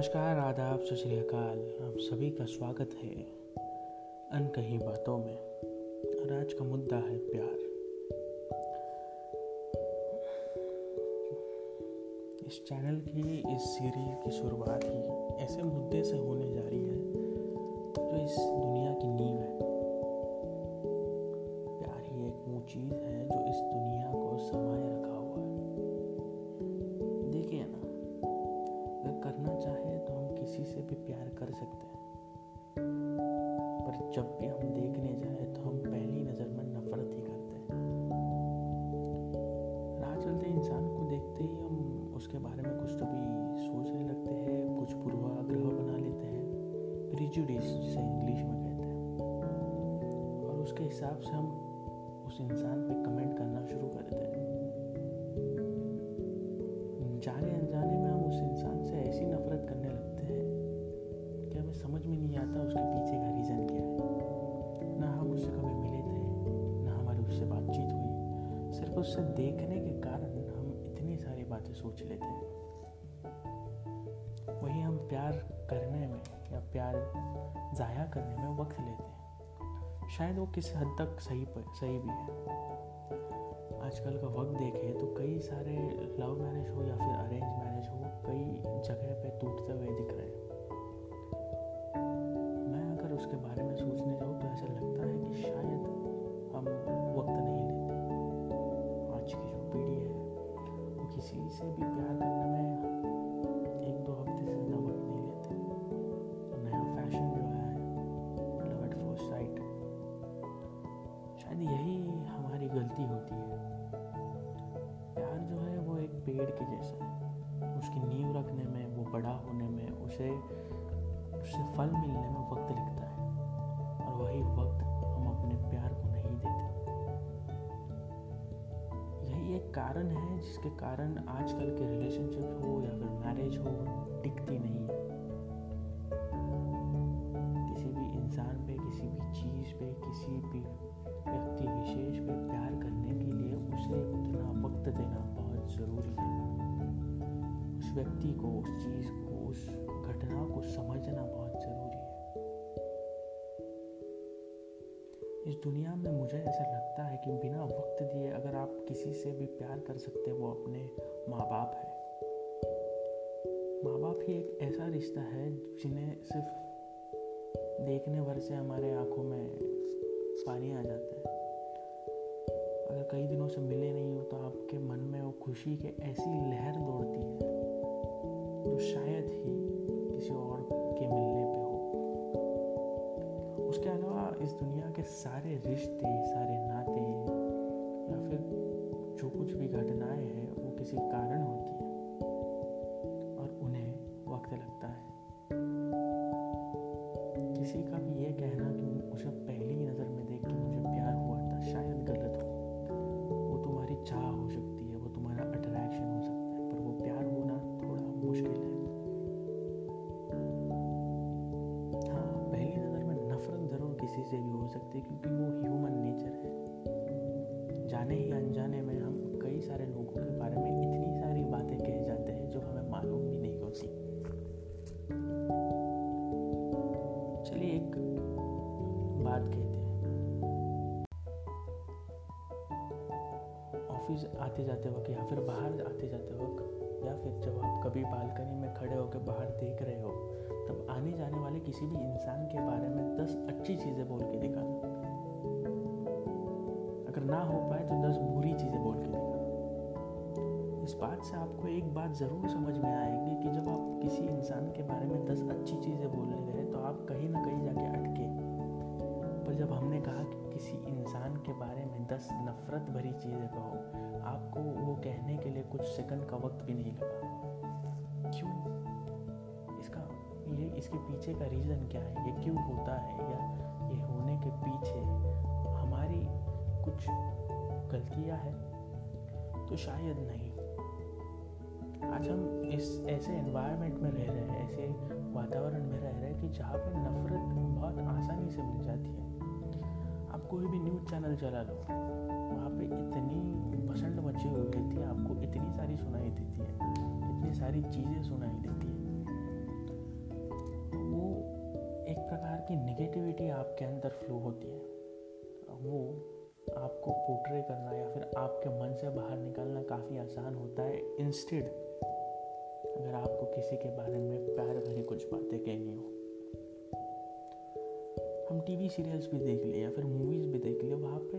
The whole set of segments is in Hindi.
नमस्कार, आदाब, सत श्रीकाल आप सभी का स्वागत है अनकही बातों में। और आज का मुद्दा है प्यार। इस चैनल की, इस सीरीज़ की शुरुआत ही ऐसे मुद्दे से होने जा रही है, जो इस प्रिजुडिस जिसे इंग्लिश में कहते हैं। और उसके हिसाब से हम उस इंसान पे कमेंट करना शुरू कर देते हैं। जाने अनजाने में हम उस इंसान से ऐसी नफरत करने लगते हैं कि हमें समझ में नहीं आता उसके पीछे का रीज़न क्या है। ना हम उससे कभी मिले थे, ना हमारी उससे बातचीत हुई। सिर्फ़ उससे देखने के कारण हम इतनी सारी बातें सोच लेते हैं। वही हम प्यार करने में प्यार ज़ाया करने में वक्त लेते हैं। शायद वो किस हद तक सही पर सही भी है। आजकल का वक्त देखें तो कई सारे लव मैरिज हो या फिर अरेंज मैरिज हो, कई जगह पे टूटते हुए दिख रहे हैं। मैं अगर उसके बारे में सोचने जाऊँ तो ऐसा लगता है कि शायद हम वक्त नहीं लेते। आज की जो पीढ़ी है, वो किसी से भी उसकी नींव रखने में, वो बड़ा होने में, उसे उससे फल मिलने में वक्त लगता है। और वही वक्त हम अपने प्यार को नहीं देते। यही एक कारण है जिसके कारण आजकल के रिलेशनशिप हो या फिर मैरिज हो, टिकती नहीं। है किसी भी इंसान पे, किसी भी चीज़ पे, किसी भी व्यक्ति विशेष पे प्यार करने के लिए उसे उतना वक्त देना बहुत ज़रूरी है। व्यक्ति को, उस चीज़ को, उस घटना को समझना बहुत ज़रूरी है। इस दुनिया में मुझे ऐसा लगता है कि बिना वक्त दिए अगर आप किसी से भी प्यार कर सकते वो अपने माँ बाप है। माँ बाप ही एक ऐसा रिश्ता है जिन्हें सिर्फ़ देखने भर से हमारे आँखों में पानी आ जाता है। अगर कई दिनों से मिले नहीं हो तो आपके मन में वो खुशी की ऐसी लहर दौड़ती है। शायद ही किसी और के मिलने पे हो। उसके अलावा इस दुनिया के सारे रिश्ते, सारे नाते या फिर जो कुछ भी घटनाएँ हैं, वो किसी कारण सकती क्योंकि वो ह्यूमन नेचर है। जाने ही अनजाने में हम कई सारे लोगों के बारे में इतनी सारी बातें कह जाते हैं जो हमें मालूम भी नहीं होती। चलिए एक बात कहते हैं। ऑफ़िस आते जाते वक्त या फिर बाहर आते जाते वक्त या फिर जब आप कभी बालकनी में खड़े होकर बाहर देख रहे हो आने जाने वाले किसी भी इंसान के बारे में दस अच्छी चीज़ें बोल के दिखाना अगर ना हो पाए तो दस बुरी चीज़ें बोल के दिखाना इस बात से आपको एक बात ज़रूर समझ में आएगी कि जब आप किसी इंसान के बारे में दस अच्छी चीज़ें बोलने गए तो आप कहीं ना कहीं जाके अटके। पर जब हमने कहा कि किसी इंसान के बारे में दस नफरत भरी चीज़ें कहो, आपको वो कहने के लिए कुछ सेकंड का वक्त भी नहीं लगा। क्यों? इसका ये इसके पीछे का रीज़न क्या है? ये क्यों होता है? या ये होने के पीछे हमारी कुछ गलतियाँ हैं? तो शायद नहीं। आज हम इस ऐसे एनवायरनमेंट में रह रहे हैं, ऐसे वातावरण में रह रहे हैं कि जहाँ पर नफरत बहुत आसानी से मिल जाती है। आप कोई भी न्यूज़ चैनल चला लो, वहाँ पे इतनी पसंद मची हुई रहती है, आपको इतनी सारी सुनाई देती है, इतनी सारी चीज़ें सुनाई देती है। एक प्रकार की निगेटिविटी आपके अंदर फ्लो होती है। वो आपको पोर्ट्रे करना या फिर आपके मन से बाहर निकालना काफ़ी आसान होता है। इंस्टेड अगर आपको किसी के बारे में प्यार भरी कुछ बातें कहनी हो। हम टीवी सीरियल्स भी देख लिए या फिर मूवीज़ भी देख लिए, वहाँ पे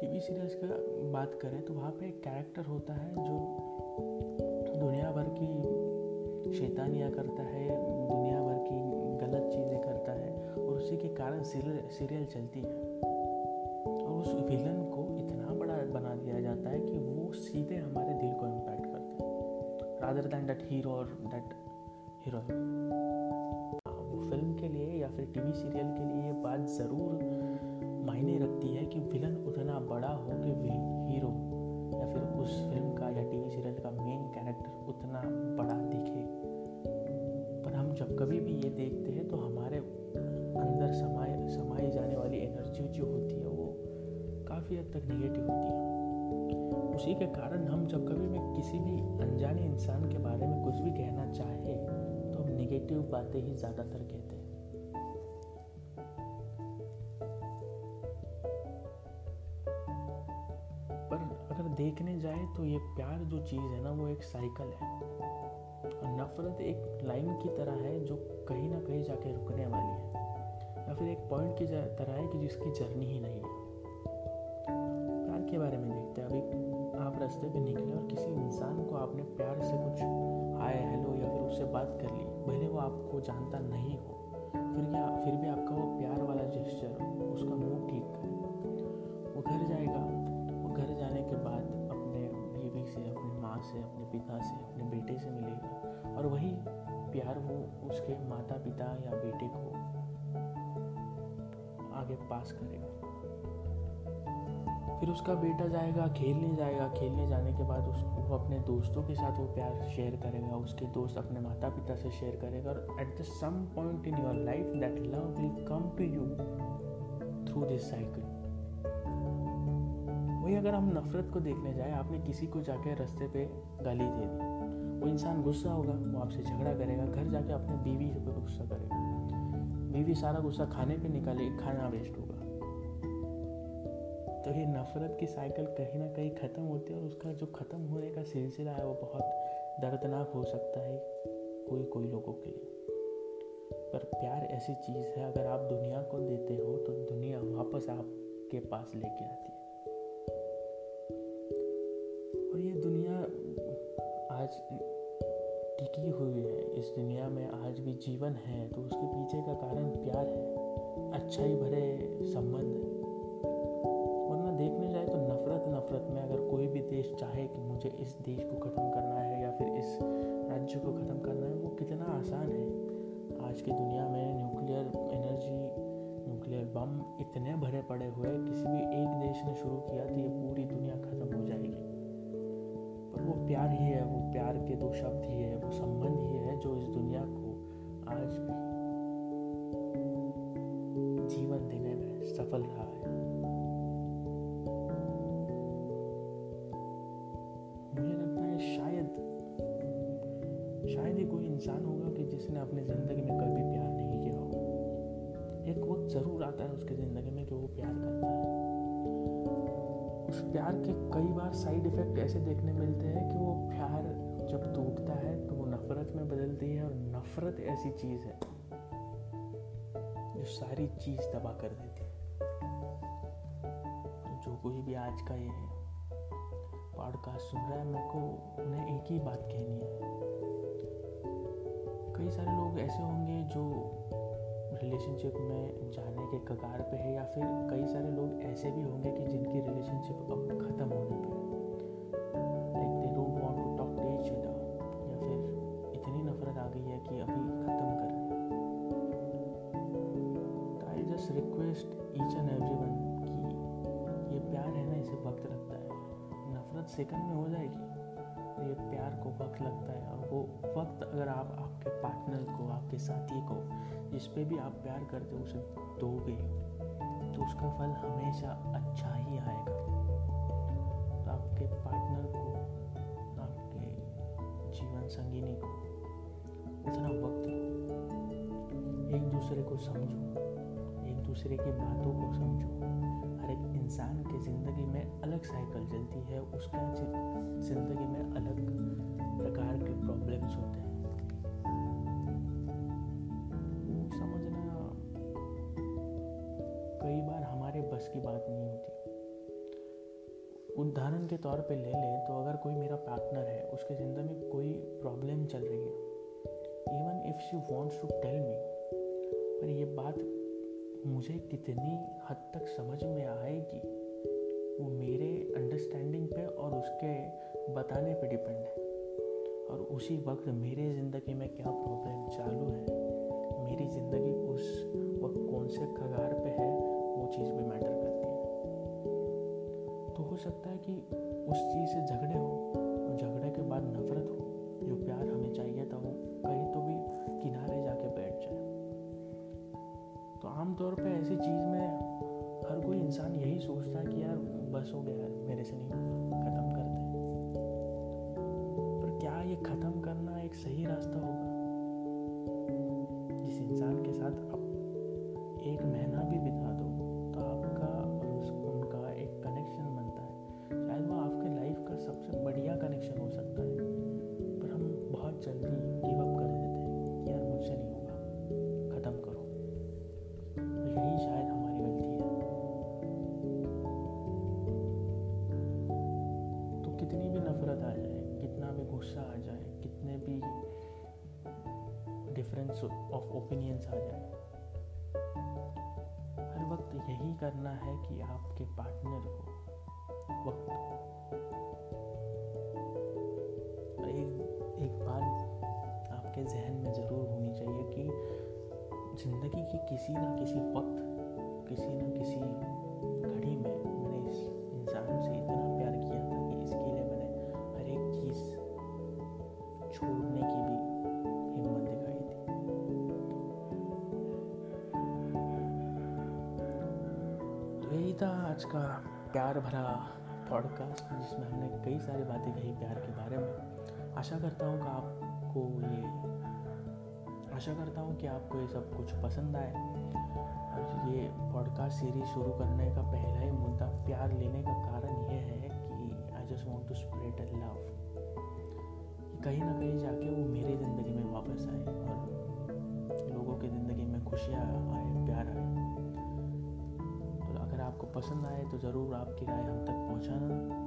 टीवी सीरियल्स का बात करें तो वहाँ पे एक कैरेक्टर होता है जो दुनिया भर की शैतानियाँ करता है दुनिया भर की गलत चीज़ें करता है और उसी के कारण सीरियल सीरियल चलती है। और उस विलन को इतना बड़ा बना दिया जाता है कि वो सीधे हमारे दिल को इम्पैक्ट करते हैं। रादर दैन डट हीरो और डट हीरो फ़िल्म के लिए या फिर टीवी सीरियल के लिए ये बात ज़रूर मायने रखती है कि विलन उतना बड़ा हो कि हीरो या फिर उस फ़िल्म का या टीवी सीरियल का मेन कैरेक्टर उतना बड़ा दिखे। जब कभी भी ये देखते हैं तो हमारे अंदर समाए समाई जाने वाली एनर्जी जो होती है, वो काफ़ी हद तक निगेटिव होती है। उसी के कारण हम जब कभी भी किसी भी अनजाने इंसान के बारे में कुछ भी कहना चाहे तो हम निगेटिव बातें ही ज़्यादातर कहते हैं। पर अगर देखने जाए तो ये प्यार जो चीज़ है ना, वो एक साइकिल है। और नफरत एक लाइन की तरह है जो कहीं ना कहीं जाके रुकने वाली है। या फिर एक पॉइंट की तरह है कि जिसकी जर्नी ही नहीं है। प्यार के बारे में देखते हैं। अभी आप रास्ते पे निकले और किसी इंसान को आपने प्यार से कुछ हाय हेलो या फिर उससे बात कर ली, भले वो आपको जानता नहीं हो, फिर क्या फिर भी आपका वो प्यार वाला जेस्चर उसका मुँह ठीक घर जाएगा। से, अपने पिता से, अपने बेटे से मिलेगा। और वही प्यार वो उसके माता पिता या बेटे को आगे पास करेगा। फिर उसका बेटा जाएगा, खेलने जाएगा। खेलने जाने के बाद उस, वो अपने दोस्तों के साथ वो प्यार शेयर करेगा, उसके दोस्त अपने माता पिता से शेयर करेगा। और at the some point in your life that love will come to you through this cycle वही अगर हम नफरत को देखने जाए, आपने किसी को जाके रास्ते पे गाली दे दी, वो इंसान गुस्सा होगा, वो आपसे झगड़ा करेगा, घर जाके अपने बीवी पे गुस्सा करेगा। बीवी सारा गुस्सा खाने पे निकालेगी खाना वेस्ट होगा। तो ये नफरत की साइकिल कहीं ना कहीं ख़त्म होती है और उसका जो ख़त्म होने का सिलसिला है, वो बहुत दर्दनाक हो सकता है कोई कोई लोगों के लिए। पर प्यार ऐसी चीज़ है, अगर आप दुनिया को देते हो तो दुनिया वापस आपके पास लेके आती है। आज टिकी हुई है। इस दुनिया में आज भी जीवन है तो उसके पीछे का कारण प्यार है, अच्छाई भरे संबंध। सफल रहा है। मुझे लगता है शायद शायद ही कोई इंसान होगा कि जिसने अपनी ज़िंदगी में कभी प्यार नहीं किया हो। एक वक्त ज़रूर आता है उसकी ज़िंदगी में कि वो प्यार करता है। उस प्यार के कई बार साइड इफ़ेक्ट ऐसे देखने मिलते हैं कि वो प्यार जब टूटता है तो वो नफ़रत में बदलती है और नफ़रत ऐसी चीज़ है जो सारी चीज़ तबाह कर देती है। कोई भी आज का ये पॉडकास्ट सुन रहा है, मेरे को उन्हें एक ही बात कहनी है। कई सारे लोग ऐसे होंगे जो रिलेशनशिप में जाने के कगार पे है या फिर कई सारे लोग ऐसे भी होंगे कि जिनकी रिलेशनशिप सेकंड में हो जाएगी। और ये प्यार को वक्त लगता है और वो वक्त अगर आप, आपके पार्टनर को, आपके साथी को, जिस पे भी आप प्यार करते हो, उसे दोगे तो उसका फल हमेशा अच्छा ही आएगा। तो आपके पार्टनर को, आपके जीवन संगिनी को, उतना वक्त दो दूसरे को समझो। एक दूसरे की बातों को समझो। हर एक इंसान के ज़िंदगी में अलग साइकिल चलती है, उसका ज़िंदगी में अलग प्रकार के प्रॉब्लम्स होते हैं। वो समझना कई बार हमारे बस की बात नहीं होती। उदाहरण के तौर पे ले लें तो अगर कोई मेरा पार्टनर है, उसके ज़िंदगी में कोई प्रॉब्लम चल रही है even if she wants to tell me पर ये बात मुझे कितनी हद तक समझ में आएगी। वो मेरे अंडरस्टैंडिंग पे और उसके बताने पे डिपेंड है। और उसी वक्त मेरे ज़िंदगी में क्या प्रॉब्लम चालू है? मेरी ज़िंदगी उस वक्त कौन से कगार पे है? वो चीज़ भी मैटर करती है। तो हो सकता है कि उस चीज़ से झगड़े हो और झगड़े के बाद नफरत हो। आमतौर पे ऐसी चीज़ में हर कोई इंसान यही सोचता है कि यार, बस हो गया मेरे से नहीं, ख़त्म करते पर क्या ये ख़त्म करना एक सही रास्ता होगा? जिस इंसान के साथ आप एक महीना आपके पार्टनर हो, वक्त। एक एक बात आपके जहन में ज़रूर होनी चाहिए कि ज़िंदगी के किसी ना किसी वक्त, किसी ना किसी यही था आज का प्यार भरा पॉडकास्ट जिसमें हमने कई सारी बातें कही प्यार के बारे में। आशा करता हूँ कि आपको ये, आशा करता हूँ कि आपको ये सब कुछ पसंद आए। ये पॉडकास्ट सीरीज़ शुरू करने का पहला ही मुद्दा प्यार लेने का कारण ये है कि I just want to spread a love कहीं ना कहीं जाके वो मेरी ज़िंदगी में वापस आए और लोगों की ज़िंदगी में खुशियाँ आए, प्यार आए। आपको पसंद आए तो ज़रूर आपकी राय हम तक पहुँचाना।